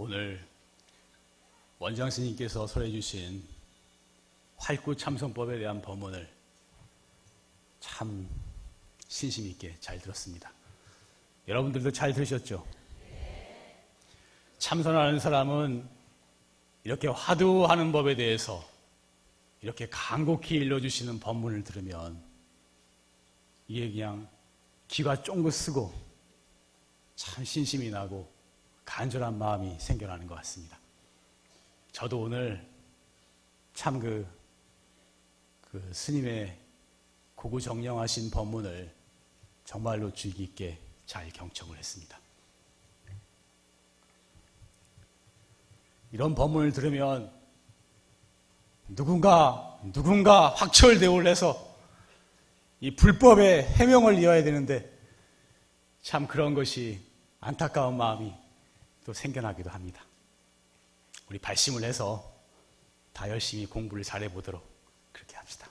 오늘 원장 스님께서 설해 주신 활구 참선법에 대한 법문을 참 신심 있게 잘 들었습니다. 여러분들도 잘 들으셨죠? 참선하는 사람은 이렇게 화두하는 법에 대해서 이렇게 간곡히 일러주시는 법문을 들으면 이게 그냥 귀가 쫑긋 쓰고 참 신심이 나고 간절한 마음이 생겨나는 것 같습니다. 저도 오늘 참 그, 그 스님의 고구정령하신 법문을 정말로 주의 깊게 잘 경청을 했습니다. 이런 법문을 들으면 누군가, 누군가 확철대오를 해서 이 불법의 해명을 이어야 되는데 참 그런 것이 안타까운 마음이 또 생겨나기도 합니다. 우리 발심을 해서 다 열심히 공부를 잘해 보도록 그렇게 합시다.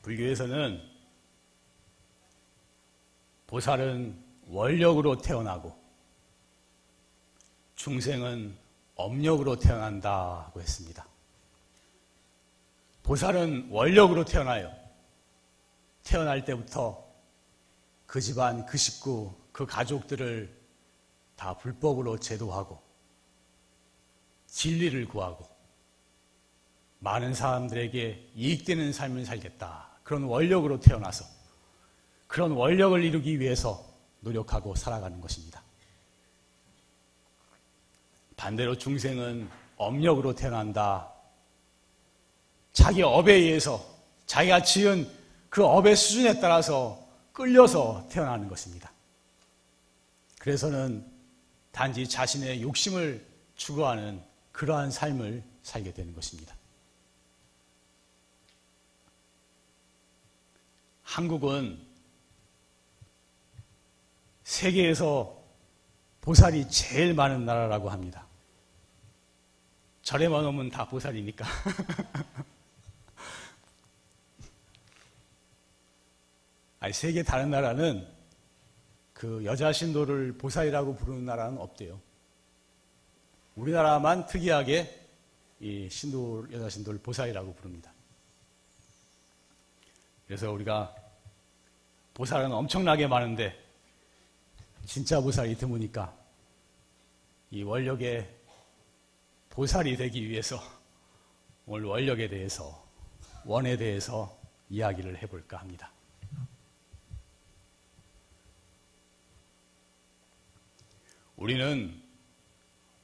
불교에서는 보살은 원력으로 태어나고 중생은 업력으로 태어난다고 했습니다. 보살은 원력으로 태어나요. 태어날 때부터 그 집안, 그 식구, 그 가족들을 다 불법으로 제도하고 진리를 구하고 많은 사람들에게 이익되는 삶을 살겠다. 그런 원력으로 태어나서 그런 원력을 이루기 위해서 노력하고 살아가는 것입니다. 반대로 중생은 업력으로 태어난다. 자기 업에 의해서 자기가 지은 그 업의 수준에 따라서 끌려서 태어나는 것입니다. 그래서는 단지 자신의 욕심을 추구하는 그러한 삶을 살게 되는 것입니다. 한국은 세계에서 보살이 제일 많은 나라라고 합니다. 절에만 오면 다 보살이니까. 아니, 세계 다른 나라는 그 여자 신도를 보살이라고 부르는 나라는 없대요. 우리나라만 특이하게 이 신도, 여자 신도를 보살이라고 부릅니다. 그래서 우리가 보살은 엄청나게 많은데 진짜 보살이 드무니까 이 원력의 보살이 되기 위해서 오늘 원력에 대해서 원에 대해서 이야기를 해볼까 합니다. 우리는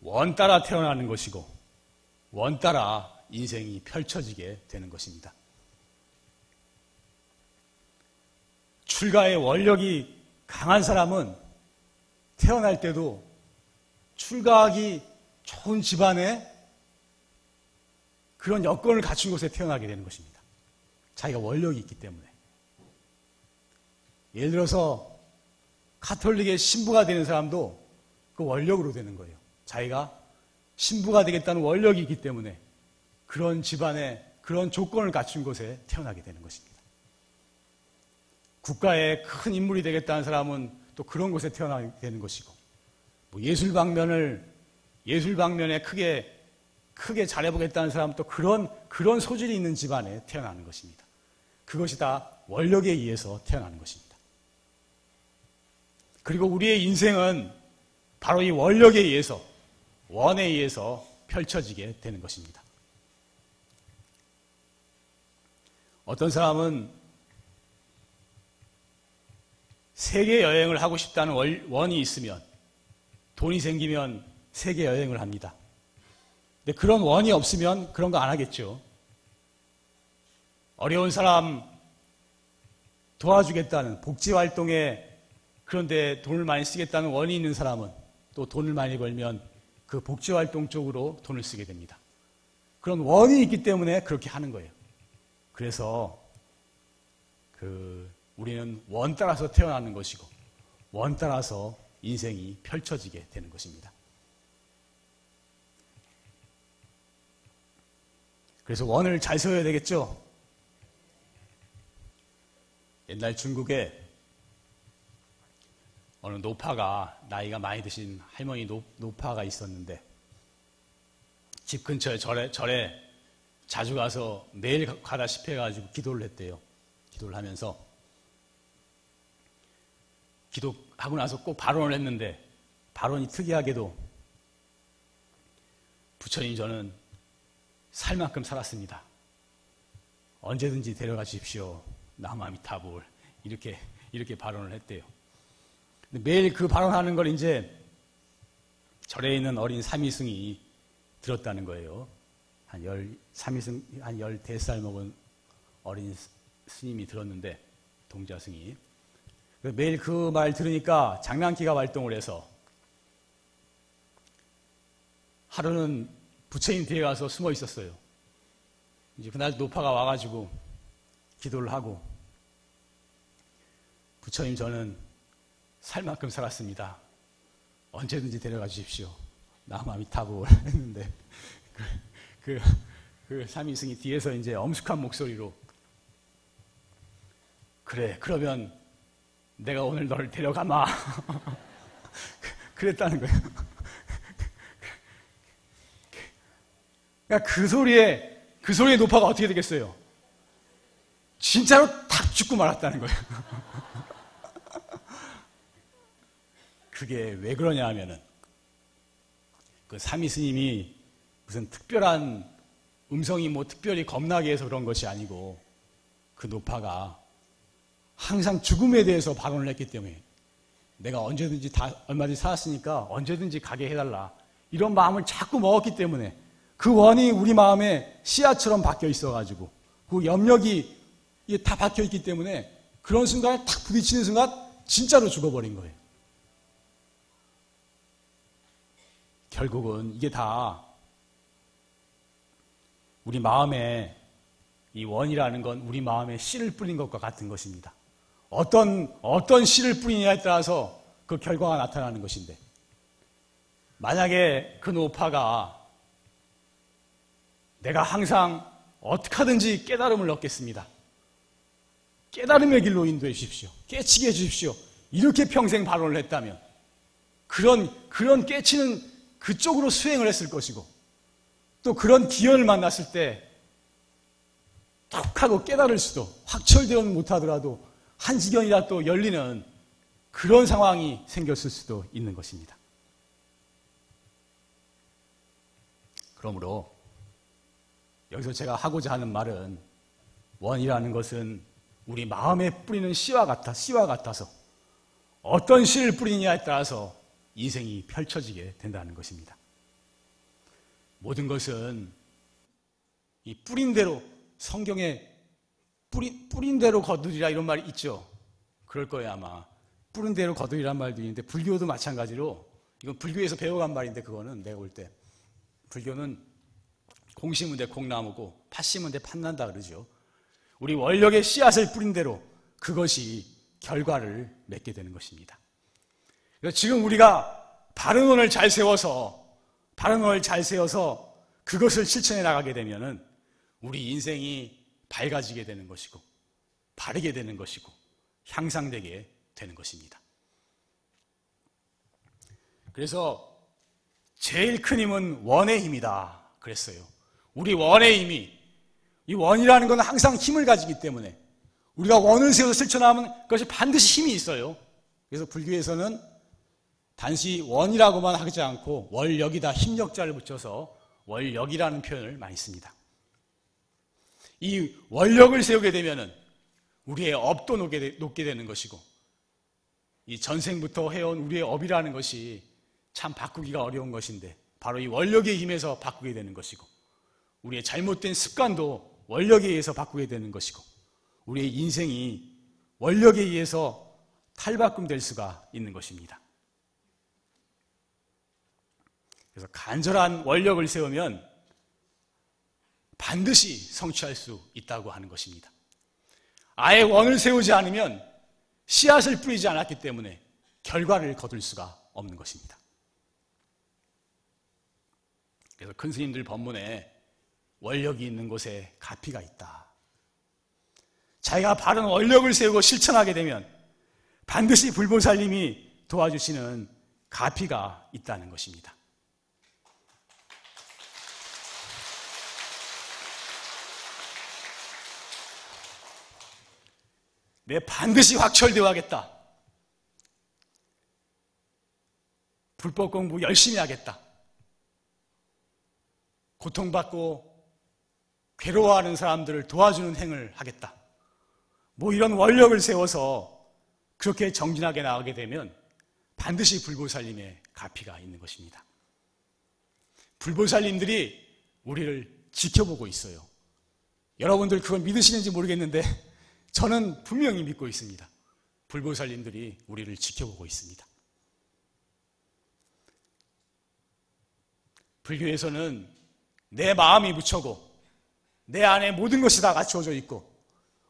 원 따라 태어나는 것이고 원 따라 인생이 펼쳐지게 되는 것입니다. 출가의 원력이 강한 사람은 태어날 때도 출가하기 좋은 집안에 그런 여건을 갖춘 곳에 태어나게 되는 것입니다. 자기가 원력이 있기 때문에. 예를 들어서 카톨릭의 신부가 되는 사람도 그 원력으로 되는 거예요. 자기가 신부가 되겠다는 원력이 있기 때문에 그런 집안에 그런 조건을 갖춘 곳에 태어나게 되는 것입니다. 국가의 큰 인물이 되겠다는 사람은 또 그런 곳에 태어나게 되는 것이고, 뭐 예술 방면을, 예술 방면에 크게, 크게 잘해보겠다는 사람은 또 그런, 그런 소질이 있는 집안에 태어나는 것입니다. 그것이 다 원력에 의해서 태어나는 것입니다. 그리고 우리의 인생은 바로 이 원력에 의해서, 원에 의해서 펼쳐지게 되는 것입니다. 어떤 사람은 세계 여행을 하고 싶다는 원이 있으면 돈이 생기면 세계 여행을 합니다. 근데 그런 원이 없으면 그런 거 안 하겠죠. 어려운 사람 도와주겠다는 복지 활동에 그런데 돈을 많이 쓰겠다는 원이 있는 사람은 또 돈을 많이 벌면 그 복지 활동 쪽으로 돈을 쓰게 됩니다. 그런 원이 있기 때문에 그렇게 하는 거예요. 그래서 그 우리는 원 따라서 태어나는 것이고 원 따라서 인생이 펼쳐지게 되는 것입니다. 그래서 원을 잘 세워야 되겠죠? 옛날 중국에 어느 노파가 나이가 많이 드신 할머니 노, 노파가 있었는데 집 근처에 절에, 절에 자주 가서 매일 가다시피 해가지고 기도를 했대요. 기도를 하면서 기도하고 나서 꼭 발언을 했는데 발언이 특이하게도 부처님 저는 살 만큼 살았습니다. 언제든지 데려가 주십시오. 나마미타불 이렇게 이렇게 발언을 했대요. 매일 그 발언하는 걸 이제 절에 있는 어린 삼위승이 들었다는 거예요. 한 열, 삼위승, 한 열 대살 먹은 어린 스님이 들었는데, 동자승이. 매일 그 말 들으니까 장난기가 활동을 해서 하루는 부처님 뒤에 가서 숨어 있었어요. 이제 그날 노파가 와가지고 기도를 하고 부처님 저는 살 만큼 살았습니다. 언제든지 데려가 주십시오. 나마미타불 했는데 그, 그, 그 삼위승이 뒤에서 이제 엄숙한 목소리로 그래 그러면 내가 오늘 너를 데려가마 그랬다는 거예요. 그러니까 그 소리에 그 소리에 노파가 어떻게 되겠어요? 진짜로 탁 죽고 말았다는 거예요. 그게 왜 그러냐 하면은 그 삼위 스님이 무슨 특별한 음성이 뭐 특별히 겁나게 해서 그런 것이 아니고 그 노파가 항상 죽음에 대해서 발언을 했기 때문에 내가 언제든지 다 얼마든지 살았으니까 언제든지 가게 해달라 이런 마음을 자꾸 먹었기 때문에 그 원이 우리 마음에 씨앗처럼 박혀 있어가지고 그 염력이 다 박혀 있기 때문에 그런 순간에 탁 부딪히는 순간 진짜로 죽어버린 거예요. 결국은 이게 다 우리 마음에 이 원이라는 건 우리 마음에 씨를 뿌린 것과 같은 것입니다. 어떤, 어떤 씨를 뿌리냐에 따라서 그 결과가 나타나는 것인데, 만약에 그 노파가 내가 항상 어떻게 하든지 깨달음을 얻겠습니다. 깨달음의 길로 인도해 주십시오. 깨치게 해 주십시오. 이렇게 평생 발언을 했다면, 그런, 그런 깨치는 그쪽으로 수행을 했을 것이고 또 그런 기연을 만났을 때 툭 하고 깨달을 수도 확철되어 못하더라도 한 지경이라 또 열리는 그런 상황이 생겼을 수도 있는 것입니다. 그러므로 여기서 제가 하고자 하는 말은 원이라는 것은 우리 마음에 뿌리는 씨와 같아, 씨와 같아서 어떤 씨를 뿌리느냐에 따라서 인생이 펼쳐지게 된다는 것입니다. 모든 것은 이 뿌린 대로 성경에 뿌리, 뿌린 대로 거두리라 이런 말이 있죠. 그럴 거예요 아마. 뿌린 대로 거두리란 말도 있는데 불교도 마찬가지로 이건 불교에서 배워간 말인데 그거는 내가 볼 때 불교는 공 심은 데 콩나무고 팥 심은 데 팥난다 그러죠. 우리 원력의 씨앗을 뿌린 대로 그것이 결과를 맺게 되는 것입니다. 지금 우리가 바른 원을 잘 세워서 바른 원을 잘 세워서 그것을 실천해 나가게 되면은 우리 인생이 밝아지게 되는 것이고 바르게 되는 것이고 향상되게 되는 것입니다. 그래서 제일 큰 힘은 원의 힘이다. 그랬어요. 우리 원의 힘이 이 원이라는 것은 항상 힘을 가지기 때문에 우리가 원을 세워서 실천하면 그것이 반드시 힘이 있어요. 그래서 불교에서는 단지 원이라고만 하지 않고 월역이다 힘력자를 붙여서 월역이라는 표현을 많이 씁니다. 이 원력을 세우게 되면은 우리의 업도 높게 되는 것이고 이 전생부터 해온 우리의 업이라는 것이 참 바꾸기가 어려운 것인데 바로 이 원력의 힘에서 바꾸게 되는 것이고 우리의 잘못된 습관도 원력에 의해서 바꾸게 되는 것이고 우리의 인생이 원력에 의해서 탈바꿈 될 수가 있는 것입니다. 그래서 간절한 원력을 세우면 반드시 성취할 수 있다고 하는 것입니다. 아예 원을 세우지 않으면 씨앗을 뿌리지 않았기 때문에 결과를 거둘 수가 없는 것입니다. 그래서 큰 스님들 법문에 원력이 있는 곳에 가피가 있다. 자기가 바른 원력을 세우고 실천하게 되면 반드시 불보살님이 도와주시는 가피가 있다는 것입니다. 내 반드시 확철되어 하겠다. 불법 공부 열심히 하겠다. 고통받고 괴로워하는 사람들을 도와주는 행을 하겠다. 뭐 이런 원력을 세워서 그렇게 정진하게 나가게 되면 반드시 불보살님의 가피가 있는 것입니다. 불보살님들이 우리를 지켜보고 있어요. 여러분들 그걸 믿으시는지 모르겠는데 저는 분명히 믿고 있습니다. 불보살님들이 우리를 지켜보고 있습니다. 불교에서는 내 마음이 부처고 내 안에 모든 것이 다 갖추어져 있고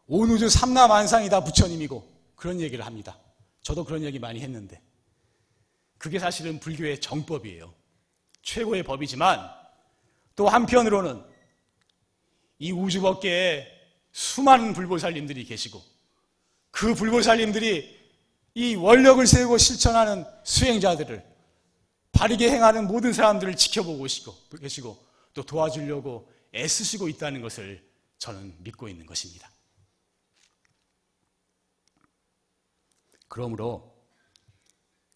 온 우주 삼라만상이 다 부처님이고 그런 얘기를 합니다. 저도 그런 얘기 많이 했는데 그게 사실은 불교의 정법이에요. 최고의 법이지만 또 한편으로는 이 우주 법계에 수많은 불보살님들이 계시고 그 불보살님들이 이 원력을 세우고 실천하는 수행자들을 바르게 행하는 모든 사람들을 지켜보고 계시고 또 도와주려고 애쓰시고 있다는 것을 저는 믿고 있는 것입니다. 그러므로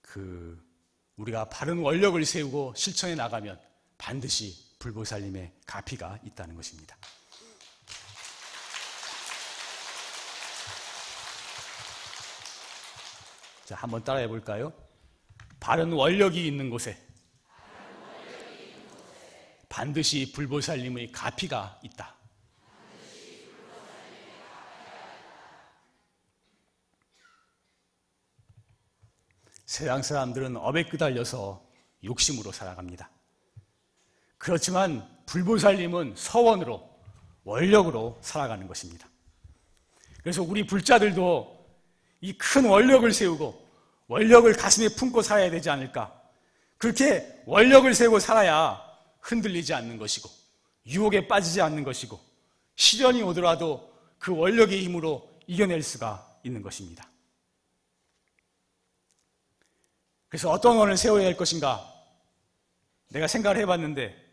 그 우리가 바른 원력을 세우고 실천해 나가면 반드시 불보살님의 가피가 있다는 것입니다. 자, 한번 따라해 볼까요? 바른 원력이 있는 곳에 반드시 불보살님의 가피가 있다. 세상 사람들은 업에 끄달려서 욕심으로 살아갑니다. 그렇지만 불보살님은 서원으로 원력으로 살아가는 것입니다. 그래서 우리 불자들도 이 큰 원력을 세우고 원력을 가슴에 품고 살아야 되지 않을까? 그렇게 원력을 세우고 살아야 흔들리지 않는 것이고 유혹에 빠지지 않는 것이고 시련이 오더라도 그 원력의 힘으로 이겨낼 수가 있는 것입니다. 그래서 어떤 원을 세워야 할 것인가? 내가 생각을 해봤는데,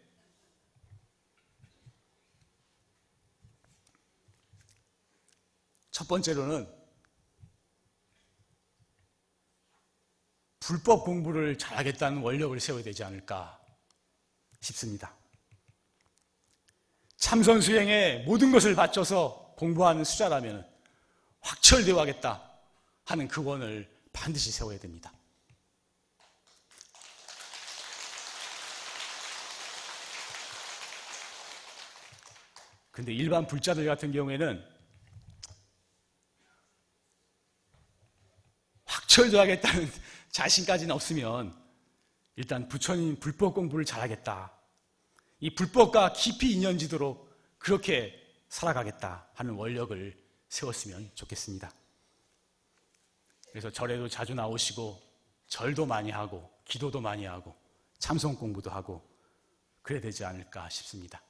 첫 번째로는 불법 공부를 잘하겠다는 원력을 세워야 되지 않을까 싶습니다. 참선 수행에 모든 것을 바쳐서 공부하는 수자라면 확철되어 하겠다 하는 그 원을 반드시 세워야 됩니다. 근데 일반 불자들 같은 경우에는 확철도하겠다는 자신까지는 없으면 일단 부처님 불법 공부를 잘하겠다. 이 불법과 깊이 인연지도록 그렇게 살아가겠다 하는 원력을 세웠으면 좋겠습니다. 그래서 절에도 자주 나오시고 절도 많이 하고 기도도 많이 하고 참선 공부도 하고 그래야 되지 않을까 싶습니다.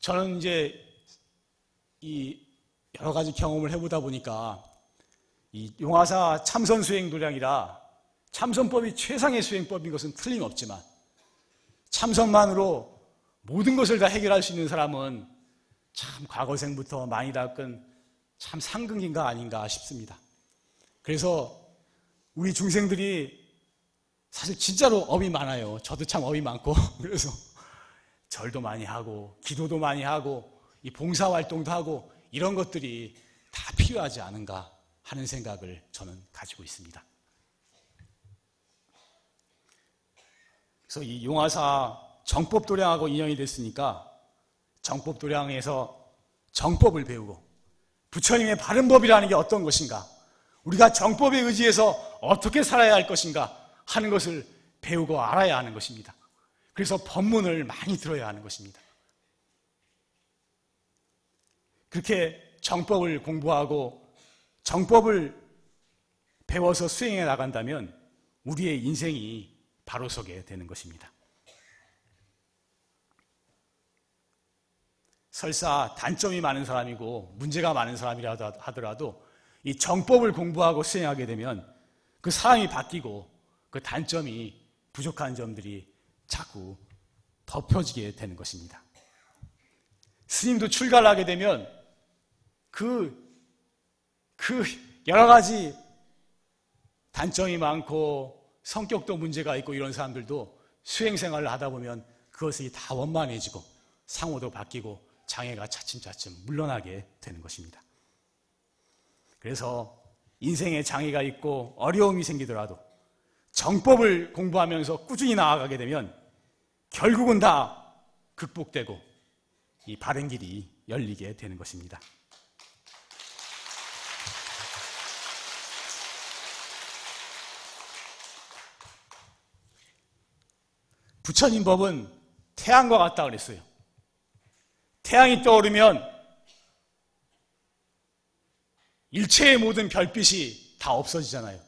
저는 이제 이 여러 가지 경험을 해보다 보니까 이 용화사 참선 수행 도량이라 참선법이 최상의 수행법인 것은 틀림없지만 참선만으로 모든 것을 다 해결할 수 있는 사람은 참 과거생부터 많이 닦은 참 상극인가 아닌가 싶습니다. 그래서 우리 중생들이 사실 진짜로 업이 많아요. 저도 참 업이 많고 그래서 절도 많이 하고 기도도 많이 하고 이 봉사 활동도 하고 이런 것들이 다 필요하지 않은가 하는 생각을 저는 가지고 있습니다. 그래서 이 용화사 정법도량하고 인연이 됐으니까 정법도량에서 정법을 배우고 부처님의 바른 법이라는 게 어떤 것인가 우리가 정법에 의지해서 어떻게 살아야 할 것인가 하는 것을 배우고 알아야 하는 것입니다. 그래서 법문을 많이 들어야 하는 것입니다. 그렇게 정법을 공부하고 정법을 배워서 수행해 나간다면 우리의 인생이 바로 서게 되는 것입니다. 설사 단점이 많은 사람이고 문제가 많은 사람이라 하더라도 이 정법을 공부하고 수행하게 되면 그 사람이 바뀌고 그 단점이 부족한 점들이 자꾸 덮여지게 되는 것입니다. 스님도 출가를 하게 되면 그, 그 여러 가지 단점이 많고 성격도 문제가 있고 이런 사람들도 수행 생활을 하다 보면 그것이 다 원만해지고 상호도 바뀌고 장애가 차츰차츰 물러나게 되는 것입니다. 그래서 인생에 장애가 있고 어려움이 생기더라도 정법을 공부하면서 꾸준히 나아가게 되면 결국은 다 극복되고 이 바른 길이 열리게 되는 것입니다. 부처님 법은 태양과 같다 그랬어요. 태양이 떠오르면 일체의 모든 별빛이 다 없어지잖아요.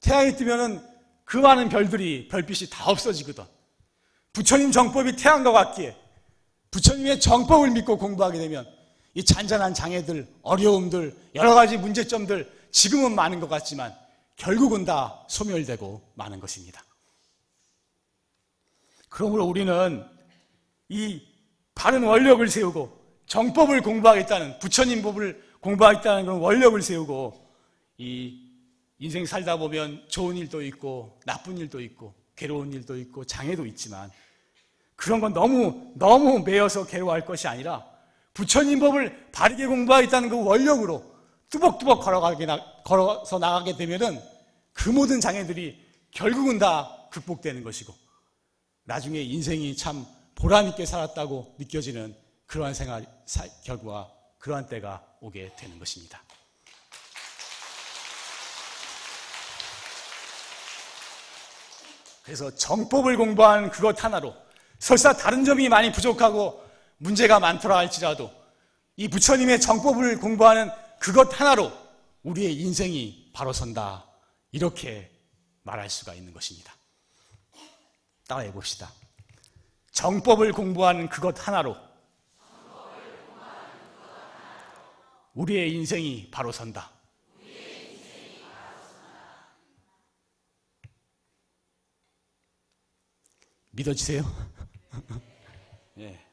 태양이 뜨면은 그 많은 별들이 별빛이 다 없어지거든. 부처님 정법이 태양과 같기에 부처님의 정법을 믿고 공부하게 되면 이 잔잔한 장애들, 어려움들, 여러 가지 문제점들 지금은 많은 것 같지만 결국은 다 소멸되고 마는 것입니다. 그러므로 우리는 이 바른 원력을 세우고 정법을 공부하겠다는 부처님 법을 공부하겠다는 그런 원력을 세우고 이 인생 살다 보면 좋은 일도 있고 나쁜 일도 있고 괴로운 일도 있고 장애도 있지만 그런 건 너무 너무 매여서 괴로워할 것이 아니라 부처님 법을 바르게 공부하겠다는 그 원력으로 뚜벅뚜벅 걸어가게 걸어서 나가게 되면은 그 모든 장애들이 결국은 다 극복되는 것이고 나중에 인생이 참 보람있게 살았다고 느껴지는 그러한 생활, 결과, 그러한 때가 오게 되는 것입니다. 그래서 정법을 공부한 그것 하나로 설사 다른 점이 많이 부족하고 문제가 많더라 할지라도 이 부처님의 정법을 공부하는 그것 하나로 우리의 인생이 바로 선다. 이렇게 말할 수가 있는 것입니다. 따라해 봅시다. 정법을 공부하는 그것 하나로 우리의 인생이 바로 선다. 믿어지세요? 예.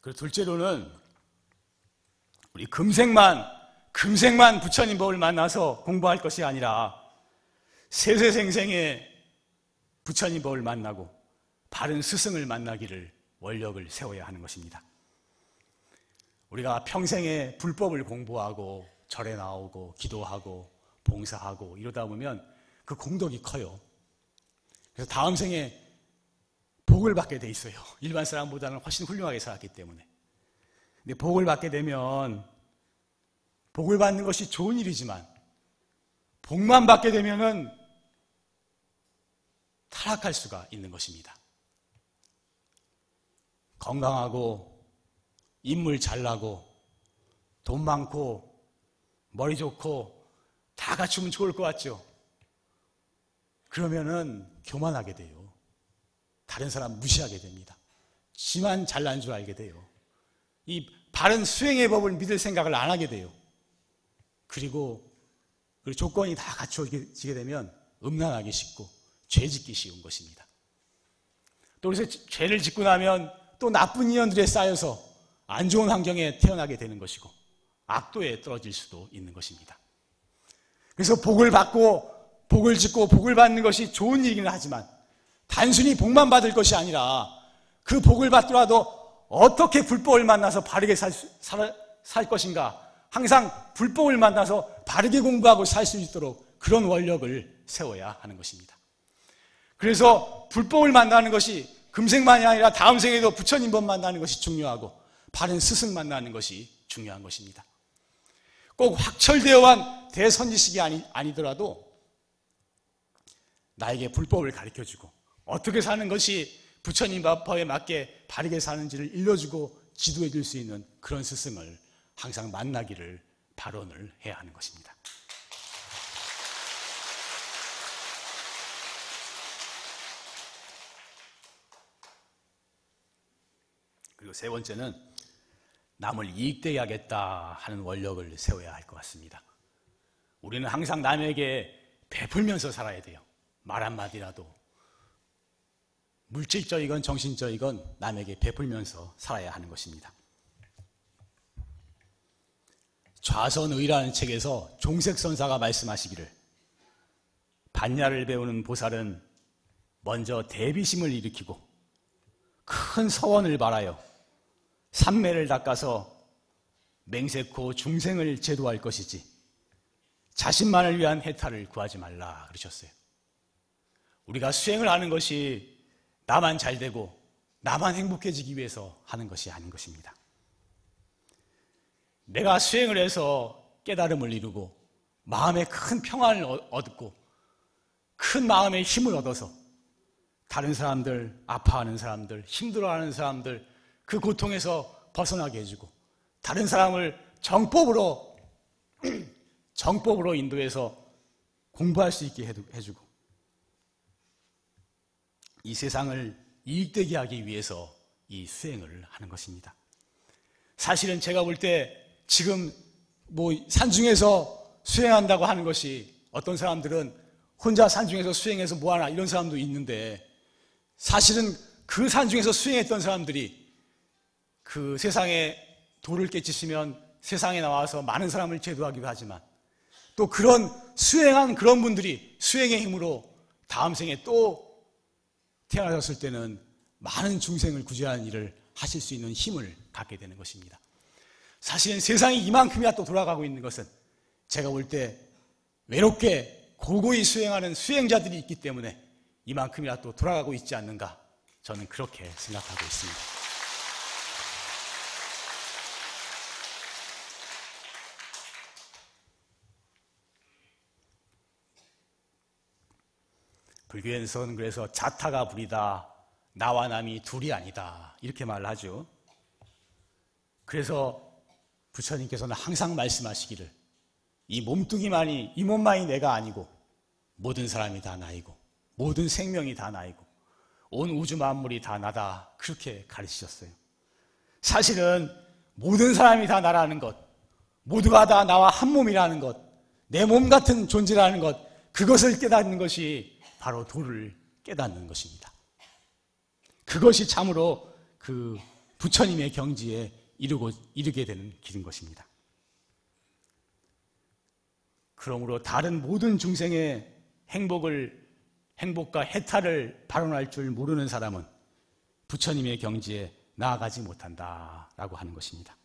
그리고 둘째로는 우리 금생만 금생만 부처님 법을 만나서 공부할 것이 아니라 세세생생에 부처님 법을 만나고 바른 스승을 만나기를 원력을 세워야 하는 것입니다. 우리가 평생에 불법을 공부하고 절에 나오고 기도하고 봉사하고 이러다 보면 그 공덕이 커요. 그래서 다음 생에 복을 받게 돼 있어요. 일반 사람보다는 훨씬 훌륭하게 살았기 때문에. 근데 복을 받게 되면 복을 받는 것이 좋은 일이지만 복만 받게 되면은 타락할 수가 있는 것입니다. 건강하고 인물 잘나고 돈 많고 머리 좋고 다 갖추면 좋을 것 같죠? 그러면은 교만하게 돼요. 다른 사람 무시하게 됩니다. 지만 잘난 줄 알게 돼요. 이 바른 수행의 법을 믿을 생각을 안 하게 돼요. 그리고 그 조건이 다 갖춰지게 되면 음란하기 쉽고 죄 짓기 쉬운 것입니다. 또 그래서 죄를 짓고 나면 또 나쁜 인연들에 쌓여서 안 좋은 환경에 태어나게 되는 것이고 악도에 떨어질 수도 있는 것입니다. 그래서 복을 받고 복을 짓고 복을 받는 것이 좋은 일이긴 하지만 단순히 복만 받을 것이 아니라 그 복을 받더라도 어떻게 불법을 만나서 바르게 살, 살, 살 것인가 항상 불법을 만나서 바르게 공부하고 살 수 있도록 그런 원력을 세워야 하는 것입니다. 그래서 불법을 만나는 것이 금생만이 아니라 다음 생에도 부처님 법 만나는 것이 중요하고 바른 스승 만나는 것이 중요한 것입니다. 꼭 확철되어한 대선지식이 아니, 아니더라도 나에게 불법을 가르쳐 주고 어떻게 사는 것이 부처님 법에 맞게 바르게 사는지를 일러주고 지도해 줄 수 있는 그런 스승을 항상 만나기를 발언을 해야 하는 것입니다. 그리고 세 번째는 남을 이익되야겠다 하는 원력을 세워야 할 것 같습니다. 우리는 항상 남에게 베풀면서 살아야 돼요. 말 한마디라도. 물질적이건 정신적이건 남에게 베풀면서 살아야 하는 것입니다. 좌선의라는 책에서 종색 선사가 말씀하시기를 반야를 배우는 보살은 먼저 대비심을 일으키고 큰 서원을 바라요. 삼매를 닦아서 맹세코 중생을 제도할 것이지 자신만을 위한 해탈을 구하지 말라 그러셨어요. 우리가 수행을 하는 것이 나만 잘 되고 나만 행복해지기 위해서 하는 것이 아닌 것입니다. 내가 수행을 해서 깨달음을 이루고 마음에 큰 평안을 얻고 큰 마음의 힘을 얻어서 다른 사람들, 아파하는 사람들, 힘들어하는 사람들 그 고통에서 벗어나게 해주고 다른 사람을 정법으로 정법으로 인도해서 공부할 수 있게 해주고 이 세상을 이익되게 하기 위해서 이 수행을 하는 것입니다. 사실은 제가 볼 때 지금 뭐 산중에서 수행한다고 하는 것이 어떤 사람들은 혼자 산중에서 수행해서 뭐 하나 이런 사람도 있는데 사실은 그 산중에서 수행했던 사람들이 그 세상에 돌을 깨치시면 세상에 나와서 많은 사람을 제도하기도 하지만 또 그런 수행한 그런 분들이 수행의 힘으로 다음 생에 또 태어나셨을 때는 많은 중생을 구제하는 일을 하실 수 있는 힘을 갖게 되는 것입니다. 사실은 세상이 이만큼이나 또 돌아가고 있는 것은 제가 볼 때 외롭게 고고히 수행하는 수행자들이 있기 때문에 이만큼이나 또 돌아가고 있지 않는가 저는 그렇게 생각하고 있습니다. 불교에서는 그래서 자타가 불이다. 나와 남이 둘이 아니다. 이렇게 말을 하죠. 그래서 부처님께서는 항상 말씀하시기를 이 몸뚱이만이, 이 몸만이 내가 아니고 모든 사람이 다 나이고 모든 생명이 다 나이고 온 우주 만물이 다 나다. 그렇게 가르치셨어요. 사실은 모든 사람이 다 나라는 것, 모두가 다 나와 한 몸이라는 것, 내 몸 같은 존재라는 것, 그것을 깨닫는 것이 바로 도를 깨닫는 것입니다. 그것이 참으로 그 부처님의 경지에 이르고, 이르게 되는 길인 것입니다. 그러므로 다른 모든 중생의 행복을, 행복과 해탈을 발언할 줄 모르는 사람은 부처님의 경지에 나아가지 못한다라고 하는 것입니다.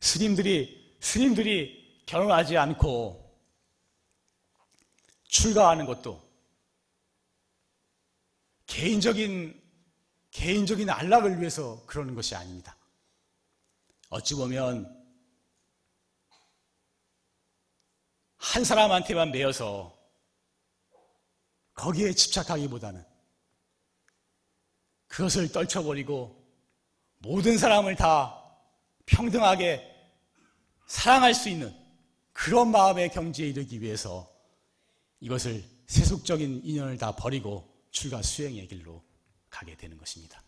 스님들이, 스님들이 결혼하지 않고 출가하는 것도 개인적인 개인적인 안락을 위해서 그러는 것이 아닙니다. 어찌 보면 한 사람한테만 매여서 거기에 집착하기보다는 그것을 떨쳐버리고 모든 사람을 다 평등하게 사랑할 수 있는 그런 마음의 경지에 이르기 위해서 이것을 세속적인 인연을 다 버리고 출가 수행의 길로 가게 되는 것입니다.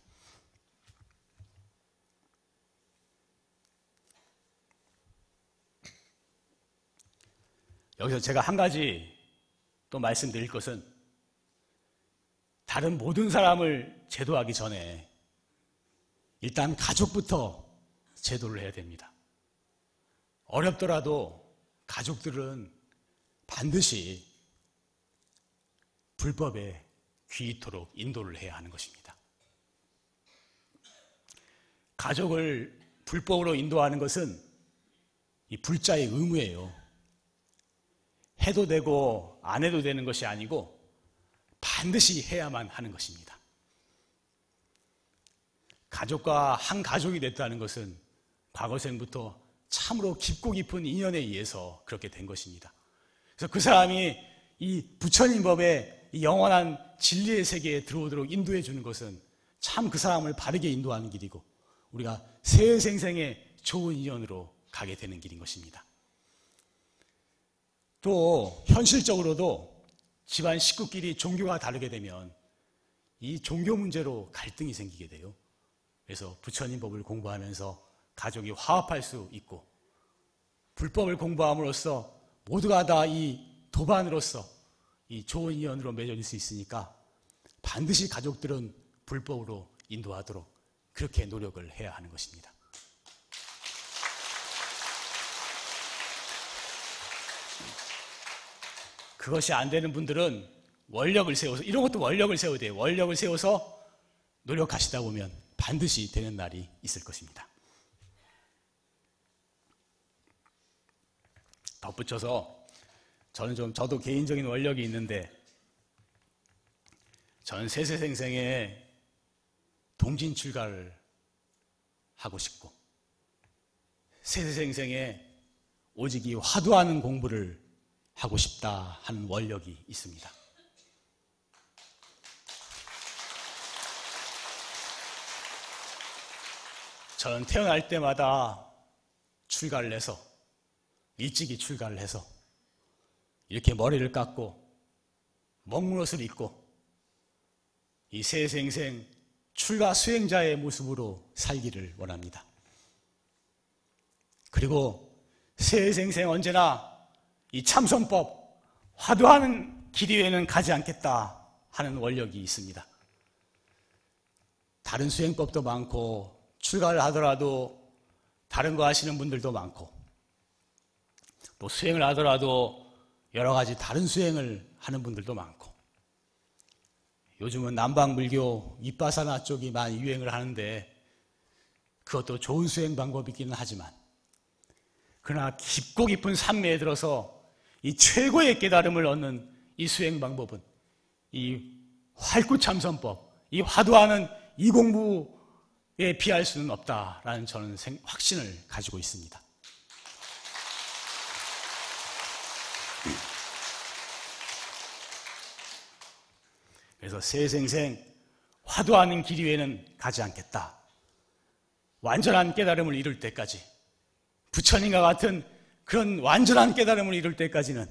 여기서 제가 한 가지 또 말씀드릴 것은 다른 모든 사람을 제도하기 전에 일단 가족부터 제도를 해야 됩니다. 어렵더라도 가족들은 반드시 불법에 귀토록 인도를 해야 하는 것입니다. 가족을 불법으로 인도하는 것은 이 불자의 의무예요. 해도 되고 안 해도 되는 것이 아니고 반드시 해야만 하는 것입니다. 가족과 한 가족이 됐다는 것은 과거생부터 참으로 깊고 깊은 인연에 의해서 그렇게 된 것입니다. 그래서 그 사람이 이 부처님 법에 영원한 진리의 세계에 들어오도록 인도해 주는 것은 참 그 사람을 바르게 인도하는 길이고 우리가 새 생생의 좋은 인연으로 가게 되는 길인 것입니다. 또 현실적으로도 집안 식구끼리 종교가 다르게 되면 이 종교 문제로 갈등이 생기게 돼요. 그래서 부처님 법을 공부하면서 가족이 화합할 수 있고 불법을 공부함으로써 모두가 다 이 도반으로서 이 좋은 인연으로 맺어질 수 있으니까 반드시 가족들은 불법으로 인도하도록 그렇게 노력을 해야 하는 것입니다. 그것이 안 되는 분들은 원력을 세워서 이런 것도 원력을 세워야 돼요. 원력을 세워서 노력하시다 보면 반드시 되는 날이 있을 것입니다. 덧붙여서 저는 좀 저도 개인적인 원력이 있는데 저는 세세생생에 동진 출가를 하고 싶고 세세생생에 오직 이 화두하는 공부를 하고 싶다 하는 원력이 있습니다. 저는 태어날 때마다 출가를 해서 일찍이 출가를 해서 이렇게 머리를 깎고 먹는 옷을 입고 이 세생생 출가 수행자의 모습으로 살기를 원합니다. 그리고 세생생 언제나 이 참선법 화두하는 길 위에는 가지 않겠다 하는 원력이 있습니다. 다른 수행법도 많고 출가를 하더라도 다른 거 하시는 분들도 많고 또 수행을 하더라도 여러 가지 다른 수행을 하는 분들도 많고 요즘은 남방불교 윗바사나 쪽이 많이 유행을 하는데 그것도 좋은 수행 방법이기는 하지만 그러나 깊고 깊은 산매에 들어서 이 최고의 깨달음을 얻는 이 수행 방법은 이 활구참선법, 이 화두하는 이 공부에 비할 수는 없다라는 저는 확신을 가지고 있습니다. 그래서 세생생 화두하는 길 위에는 가지 않겠다. 완전한 깨달음을 이룰 때까지 부처님과 같은 그런 완전한 깨달음을 이룰 때까지는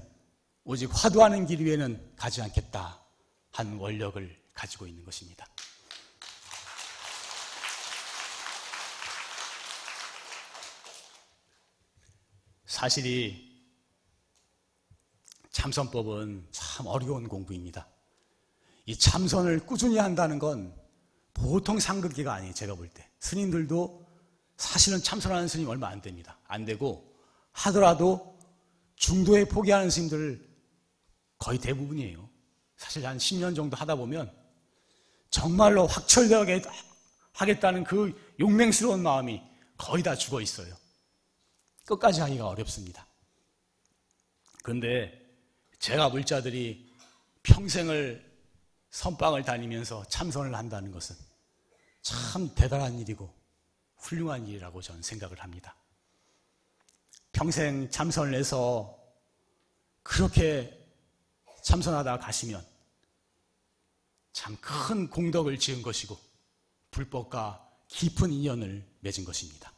오직 화두하는 길 위에는 가지 않겠다 한 원력을 가지고 있는 것입니다. 사실이 참선법은 참 어려운 공부입니다. 이 참선을 꾸준히 한다는 건 보통 상급기가 아니에요. 제가 볼 때. 스님들도 사실은 참선하는 스님 얼마 안 됩니다. 안 되고 하더라도 중도에 포기하는 스님들 거의 대부분이에요. 사실 한 10년 정도 하다 보면 정말로 확철되게 하겠다는 그 용맹스러운 마음이 거의 다 죽어 있어요. 끝까지 하기가 어렵습니다. 그런데 제가 물자들이 평생을 선방을 다니면서 참선을 한다는 것은 참 대단한 일이고 훌륭한 일이라고 저는 생각을 합니다. 평생 참선을 해서 그렇게 참선하다 가시면 참 큰 공덕을 지은 것이고 불법과 깊은 인연을 맺은 것입니다.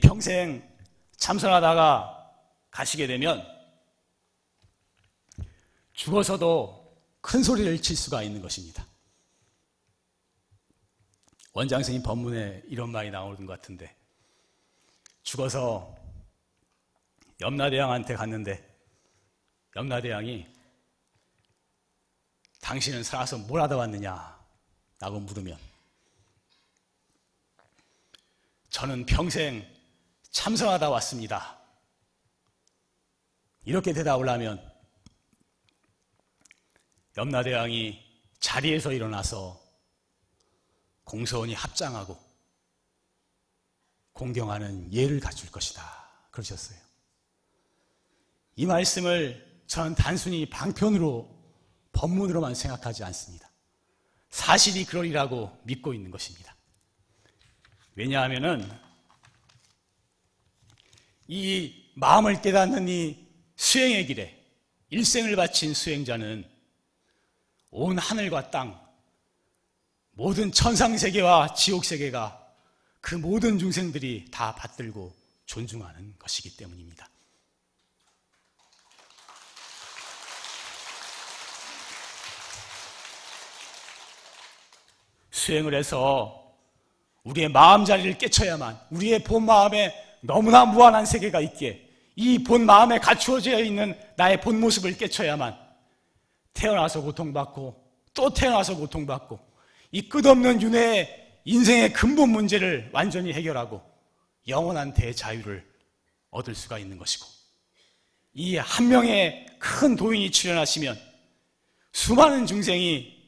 평생 참선하다가 가시게 되면 죽어서도 큰 소리를 칠 수가 있는 것입니다. 원장 선생님 법문에 이런 말이 나오는 것 같은데 죽어서 염라대왕한테 갔는데 염라대왕이 당신은 살아서 뭘 하다 왔느냐? 라고 물으면 저는 평생 참선하다 왔습니다. 이렇게 대답을 하면 염라대왕이 자리에서 일어나서 공서원이 합장하고 공경하는 예를 갖출 것이다. 그러셨어요. 이 말씀을 저는 단순히 방편으로 법문으로만 생각하지 않습니다. 사실이 그러리라고 믿고 있는 것입니다. 왜냐하면이 마음을 깨닫는 이 수행의 길에 일생을 바친 수행자는 온 하늘과 땅, 모든 천상세계와 지옥세계가 그 모든 중생들이 다 받들고 존중하는 것이기 때문입니다. 수행을 해서 우리의 마음 자리를 깨쳐야만 우리의 본 마음에 너무나 무한한 세계가 있기에 이 본 마음에 갖추어져 있는 나의 본 모습을 깨쳐야만 태어나서 고통받고 또 태어나서 고통받고 이 끝없는 윤회의 인생의 근본 문제를 완전히 해결하고 영원한 대자유를 얻을 수가 있는 것이고 이 한 명의 큰 도인이 출연하시면 수많은 중생이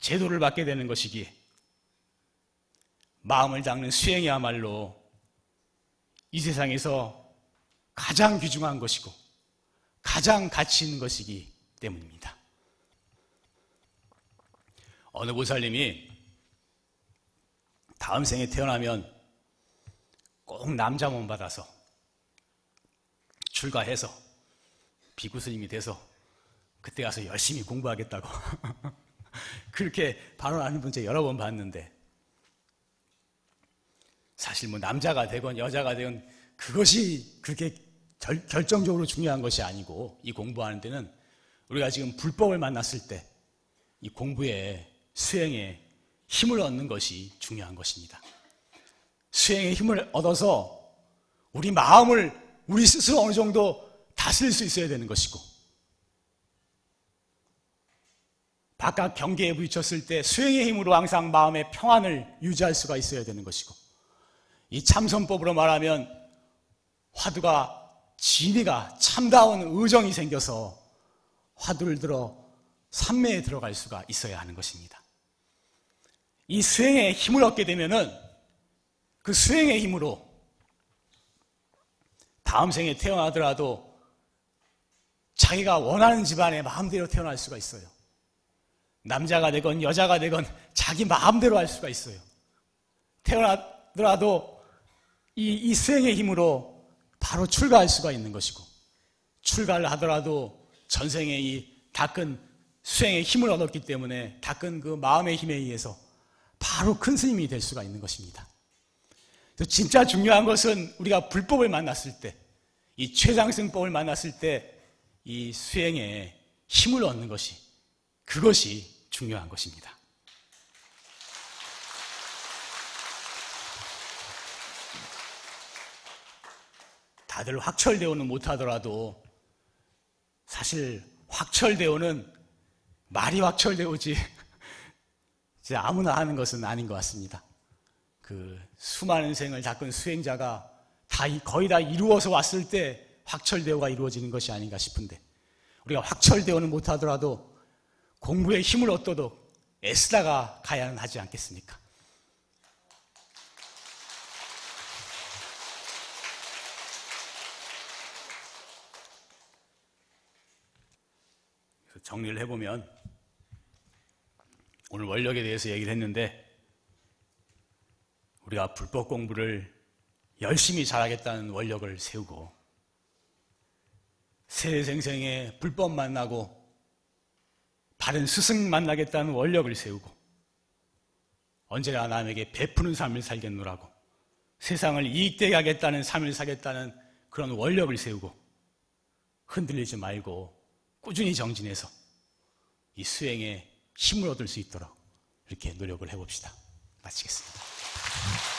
제도를 받게 되는 것이기에 마음을 닦는 수행이야말로 이 세상에서 가장 귀중한 것이고 가장 가치 있는 것이기 때문입니다. 어느 보살님이 다음 생에 태어나면 꼭 남자 몸 받아서 출가해서 비구 스님이 돼서 그때 가서 열심히 공부하겠다고. 그렇게 발언하는 분 제가 여러 번 봤는데 사실 뭐 남자가 되건 여자가 되건 그것이 그렇게 결, 결정적으로 중요한 것이 아니고 이 공부하는 데는 우리가 지금 불법을 만났을 때 이 공부에 수행에 힘을 얻는 것이 중요한 것입니다. 수행의 힘을 얻어서 우리 마음을 우리 스스로 어느 정도 다스릴 수 있어야 되는 것이고 바깥 경계에 부딪혔을 때 수행의 힘으로 항상 마음의 평안을 유지할 수가 있어야 되는 것이고 이 참선법으로 말하면 화두가 진리가 참다운 의정이 생겨서 화두를 들어 삼매에 들어갈 수가 있어야 하는 것입니다. 이 수행에 힘을 얻게 되면은 그 수행의 힘으로 다음 생에 태어나더라도 자기가 원하는 집안에 마음대로 태어날 수가 있어요. 남자가 되건 여자가 되건 자기 마음대로 할 수가 있어요. 태어나더라도 이, 이 수행의 힘으로 바로 출가할 수가 있는 것이고 출가를 하더라도 전생에 이 닦은 수행의 힘을 얻었기 때문에 닦은 그 마음의 힘에 의해서 바로 큰 스님이 될 수가 있는 것입니다. 진짜 중요한 것은 우리가 불법을 만났을 때, 이 최장승법을 만났을 때, 이 수행에 힘을 얻는 것이, 그것이 중요한 것입니다. 다들 확철대오는 못하더라도 사실 확철대오는 말이 확철대오지 아무나 하는 것은 아닌 것 같습니다. 그 수많은 생을 닦은 수행자가 다 거의 다 이루어서 왔을 때 확철대오가 이루어지는 것이 아닌가 싶은데 우리가 확철대오는 못하더라도 공부에 힘을 얻도록 애쓰다가 가야는 하지 않겠습니까? 정리를 해보면 오늘 원력에 대해서 얘기를 했는데 우리가 불법 공부를 열심히 잘하겠다는 원력을 세우고 새생생에 불법 만나고 바른 스승 만나겠다는 원력을 세우고 언제나 남에게 베푸는 삶을 살겠노라고 세상을 이익되게 하겠다는 삶을 사겠다는 그런 원력을 세우고 흔들리지 말고 꾸준히 정진해서 이 수행에 힘을 얻을 수 있도록 이렇게 노력을 해봅시다. 마치겠습니다.